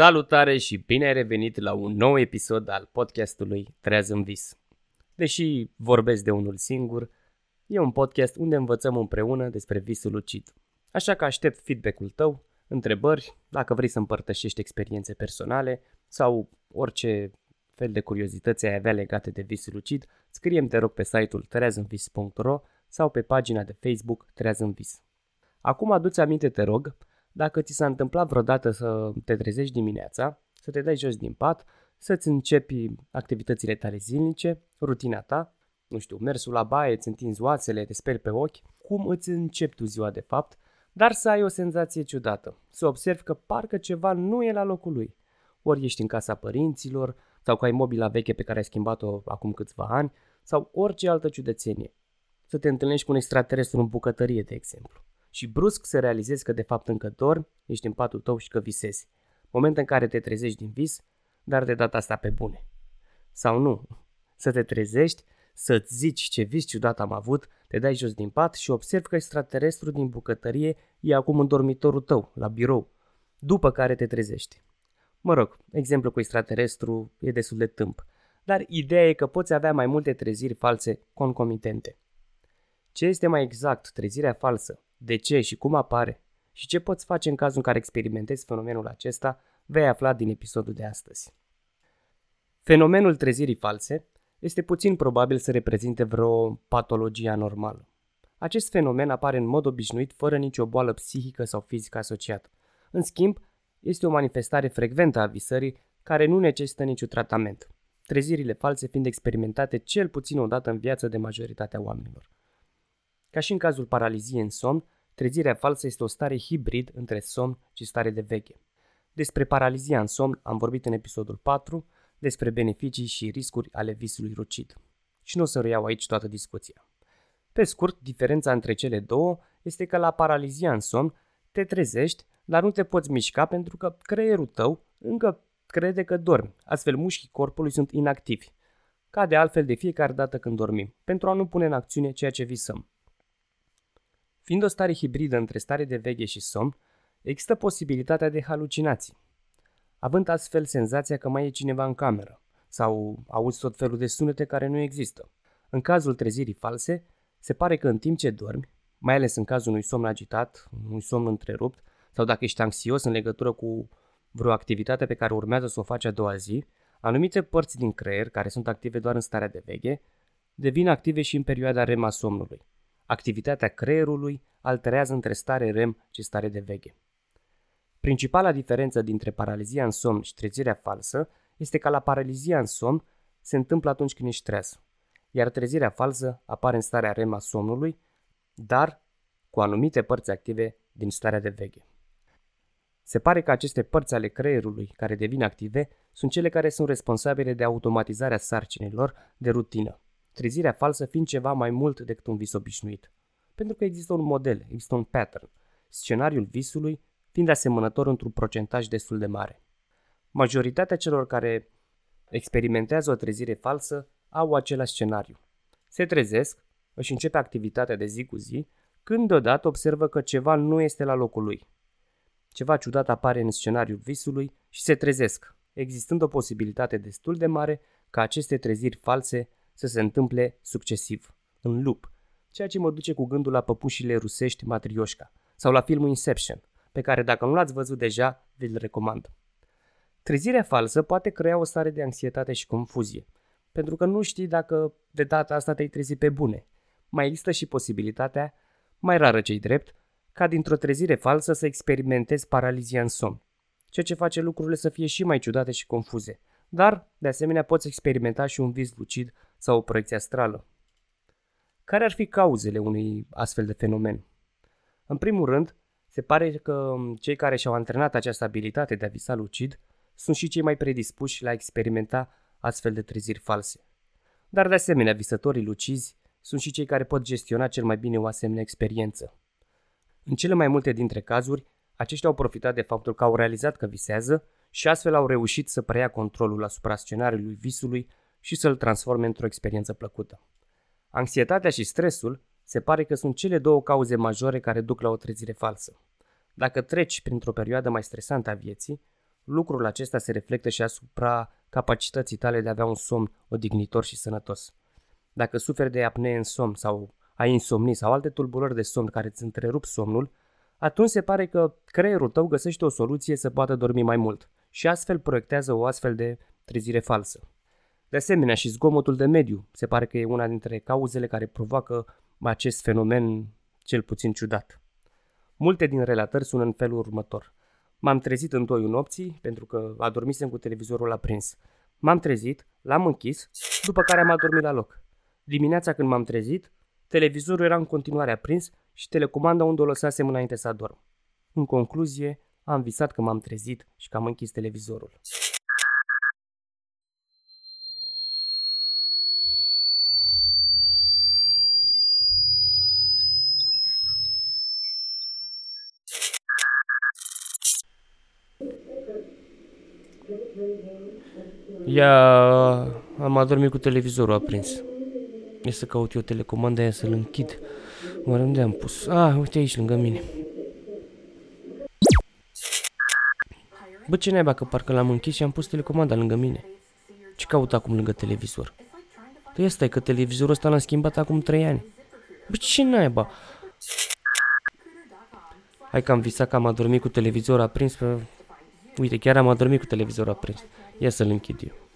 Salutare și bine ai revenit la un nou episod al podcastului Treaz în vis. Deși vorbesc de unul singur, e un podcast unde învățăm împreună despre visul lucid. Așa că aștept feedback-ul tău, întrebări, dacă vrei să împărtășești experiențe personale sau orice fel de curiozități ai avea legate de visul lucid, scrie te rog pe site-ul treazânvis.ro sau pe pagina de Facebook Treaz în vis. Acum aduți aminte, te rog, dacă ți s-a întâmplat vreodată să te trezești dimineața, să te dai jos din pat, să-ți începi activitățile tale zilnice, rutina ta, nu știu, mersul la baie, îți întinzi oasele, te speli pe ochi, cum îți începi tu ziua de fapt, dar să ai o senzație ciudată, să observi că parcă ceva nu e la locul lui. Ori ești în casa părinților, sau că ai mobila veche pe care ai schimbat-o acum câțiva ani, sau orice altă ciudățenie. Să te întâlnești cu un extraterestru în bucătărie, de exemplu și brusc să realizezi că de fapt încă dormi, ești în patul tău și că visezi. Moment în care te trezești din vis, dar de data asta pe bune. Sau nu, să te trezești, să-ți zici ce vis ciudat am avut, te dai jos din pat și observi că extraterestru din bucătărie e acum în dormitorul tău, la birou, după care te trezești. Mă rog, exemplu cu extraterestru e destul de tâmp, dar ideea e că poți avea mai multe treziri false concomitente. Ce este mai exact trezirea falsă de ce și cum apare și ce poți face în cazul în care experimentezi fenomenul acesta, vei afla din episodul de astăzi. Fenomenul trezirii false este puțin probabil să reprezinte vreo patologie anormală. Acest fenomen apare în mod obișnuit fără nicio boală psihică sau fizică asociată. În schimb, este o manifestare frecventă a visării care nu necesită niciun tratament, trezirile false fiind experimentate cel puțin o dată în viață de majoritatea oamenilor. Ca și în cazul paraliziei în somn, trezirea falsă este o stare hibrid între somn și stare de veche. Despre paralizia în somn am vorbit în episodul 4, despre beneficii și riscuri ale visului lucid. Și nu o să reiau aici toată discuția. Pe scurt, diferența între cele două este că la paralizia în somn te trezești, dar nu te poți mișca pentru că creierul tău încă crede că dormi, astfel mușchii corpului sunt inactivi, ca de altfel de fiecare dată când dormim, pentru a nu pune în acțiune ceea ce visăm. Fiind o stare hibridă între stare de veche și somn, există posibilitatea de halucinații, având astfel senzația că mai e cineva în cameră sau auzi tot felul de sunete care nu există. În cazul trezirii false, se pare că în timp ce dormi, mai ales în cazul unui somn agitat, unui somn întrerupt, sau dacă ești anxios în legătură cu vreo activitate pe care urmează să o faci a doua zi, anumite părți din creier, care sunt active doar în starea de veche, devin active și în perioada REM a somnului. Activitatea creierului alterează între stare REM și stare de veche. Principala diferență dintre paralizia în somn și trezirea falsă este că la paralizia în somn se întâmplă atunci când ești treaz, iar trezirea falsă apare în starea REM a somnului, dar cu anumite părți active din starea de veche. Se pare că aceste părți ale creierului care devin active sunt cele care sunt responsabile de automatizarea sarcinilor de rutină, trezirea falsă fiind ceva mai mult decât un vis obișnuit. Pentru că există un model, există un pattern, scenariul visului fiind asemănător într-un procentaj destul de mare. Majoritatea celor care experimentează o trezire falsă au același scenariu. Se trezesc, își începe activitatea de zi cu zi, când deodată observă că ceva nu este la locul lui. Ceva ciudat apare în scenariul visului și se trezesc, existând o posibilitate destul de mare ca aceste treziri false să se întâmple succesiv, în loop, ceea ce mă duce cu gândul la păpușile rusești Matrioșca sau la filmul Inception, pe care dacă nu l-ați văzut deja, vi-l recomand. Trezirea falsă poate crea o stare de anxietate și confuzie, pentru că nu știi dacă de data asta te-ai trezit pe bune. Mai există și posibilitatea, mai rară cei drept, ca dintr-o trezire falsă să experimentezi paralizia în somn, ceea ce face lucrurile să fie și mai ciudate și confuze. Dar, de asemenea, poți experimenta și un vis lucid sau o proiecție astrală. Care ar fi cauzele unui astfel de fenomen? În primul rând, se pare că cei care și-au antrenat această abilitate de a visa lucid sunt și cei mai predispuși la a experimenta astfel de treziri false. Dar de asemenea, visătorii lucizi sunt și cei care pot gestiona cel mai bine o asemenea experiență. În cele mai multe dintre cazuri, aceștia au profitat de faptul că au realizat că visează și astfel au reușit să preia controlul asupra scenariului visului și să-l transforme într-o experiență plăcută. Anxietatea și stresul se pare că sunt cele două cauze majore care duc la o trezire falsă. Dacă treci printr-o perioadă mai stresantă a vieții, lucrul acesta se reflectă și asupra capacității tale de a avea un somn odihnitor și sănătos. Dacă suferi de apnee în somn sau ai insomnii sau alte tulburări de somn care îți întrerup somnul, atunci se pare că creierul tău găsește o soluție să poată dormi mai mult și astfel proiectează o astfel de trezire falsă. De asemenea, și zgomotul de mediu se pare că e una dintre cauzele care provoacă acest fenomen cel puțin ciudat. Multe din relatări sună în felul următor. M-am trezit în toiul nopții pentru că adormisem cu televizorul aprins. M-am trezit, l-am închis, după care am adormit la loc. Dimineața când m-am trezit, televizorul era în continuare aprins și telecomanda unde o lăsasem înainte să adorm. În concluzie, am visat că m-am trezit și că am închis televizorul. Ia, am adormit cu televizorul aprins. E să caut eu telecomanda aia să-l închid. Oare unde am pus? Ah, uite aici, lângă mine. Bă, ce naiba că parcă l-am închis și am pus telecomanda lângă mine. Ce caut acum lângă televizor? Păi asta e că televizorul ăsta l-am schimbat acum 3 ani. Bă, ce naiba? Hai că am visat că am adormit cu televizorul aprins pe... Uite, chiar am adormit cu televizorul aprins. Ia să-l închid eu.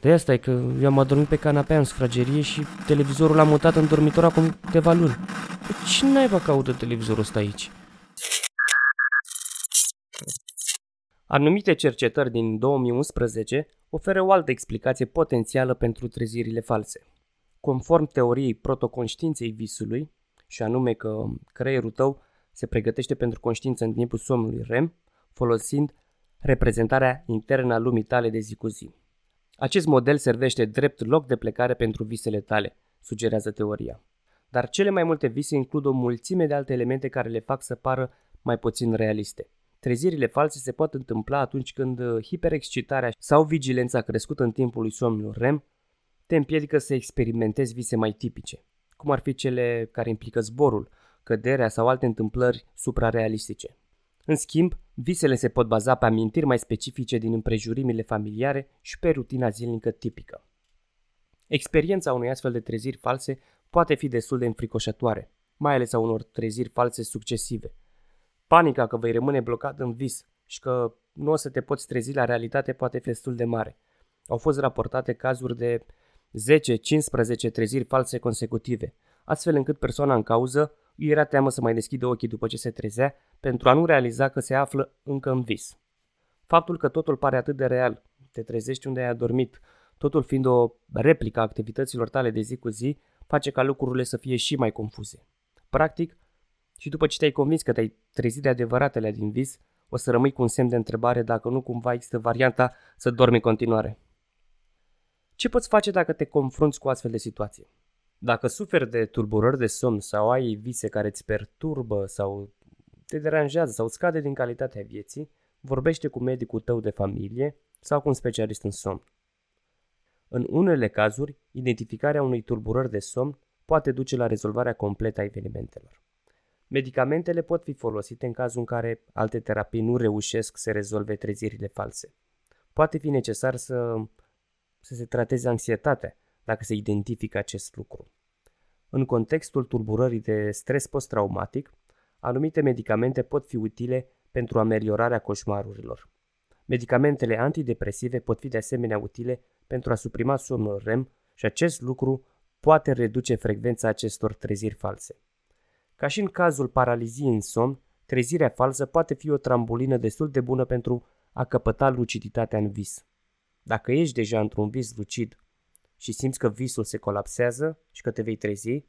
De asta e că eu am adormit pe canapea în sufragerie și televizorul l-am mutat în dormitor acum câteva luni. Păi ce naiba caută televizorul ăsta aici? Anumite cercetări din 2011 oferă o altă explicație potențială pentru trezirile false. Conform teoriei protoconștiinței visului, și anume că creierul tău se pregătește pentru conștiință în timpul somnului REM, folosind reprezentarea internă a lumii tale de zi cu zi. Acest model servește drept loc de plecare pentru visele tale, sugerează teoria. Dar cele mai multe vise includ o mulțime de alte elemente care le fac să pară mai puțin realiste. Trezirile false se pot întâmpla atunci când uh, hiperexcitarea sau vigilența crescută în timpul somnului REM te împiedică să experimentezi vise mai tipice, cum ar fi cele care implică zborul, căderea sau alte întâmplări suprarealistice. În schimb, visele se pot baza pe amintiri mai specifice din împrejurimile familiare și pe rutina zilnică tipică. Experiența unei astfel de treziri false poate fi destul de înfricoșătoare, mai ales a unor treziri false succesive. Panica că vei rămâne blocat în vis și că nu o să te poți trezi la realitate poate fi destul de mare. Au fost raportate cazuri de 10-15 treziri false consecutive, astfel încât persoana în cauză îi era teamă să mai deschidă ochii după ce se trezea pentru a nu realiza că se află încă în vis. Faptul că totul pare atât de real, te trezești unde ai adormit, totul fiind o replică a activităților tale de zi cu zi, face ca lucrurile să fie și mai confuze. Practic, și după ce te-ai convins că te-ai trezit de adevăratele din vis, o să rămâi cu un semn de întrebare dacă nu cumva există varianta să dormi în continuare. Ce poți face dacă te confrunți cu astfel de situație? Dacă suferi de tulburări de somn sau ai vise care îți perturbă sau te deranjează sau scade din calitatea vieții, vorbește cu medicul tău de familie sau cu un specialist în somn. În unele cazuri, identificarea unei tulburări de somn poate duce la rezolvarea completă a evenimentelor. Medicamentele pot fi folosite în cazul în care alte terapii nu reușesc să rezolve trezirile false. Poate fi necesar să, să se trateze anxietatea dacă se identifică acest lucru. În contextul tulburării de stres post-traumatic, anumite medicamente pot fi utile pentru ameliorarea coșmarurilor. Medicamentele antidepresive pot fi de asemenea utile pentru a suprima somnul REM și acest lucru poate reduce frecvența acestor treziri false. Ca și în cazul paraliziei în somn, trezirea falsă poate fi o trambulină destul de bună pentru a căpăta luciditatea în vis. Dacă ești deja într-un vis lucid și simți că visul se colapsează și că te vei trezi,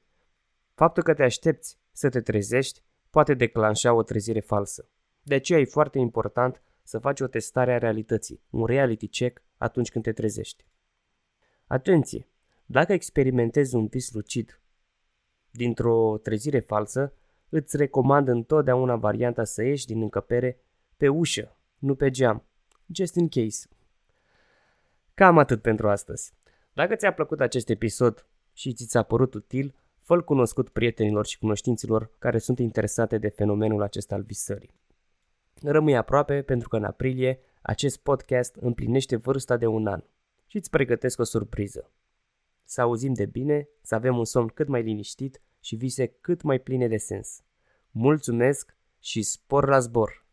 faptul că te aștepți să te trezești poate declanșa o trezire falsă. De aceea e foarte important să faci o testare a realității, un reality check atunci când te trezești. Atenție! Dacă experimentezi un vis lucid dintr-o trezire falsă, îți recomand întotdeauna varianta să ieși din încăpere pe ușă, nu pe geam. Just in case. Cam atât pentru astăzi. Dacă ți-a plăcut acest episod și ți s-a părut util, fă cunoscut prietenilor și cunoștinților care sunt interesate de fenomenul acesta al visării. Rămâi aproape pentru că în aprilie acest podcast împlinește vârsta de un an și îți pregătesc o surpriză. Să auzim de bine, să avem un somn cât mai liniștit și vise cât mai pline de sens. Mulțumesc și spor la zbor!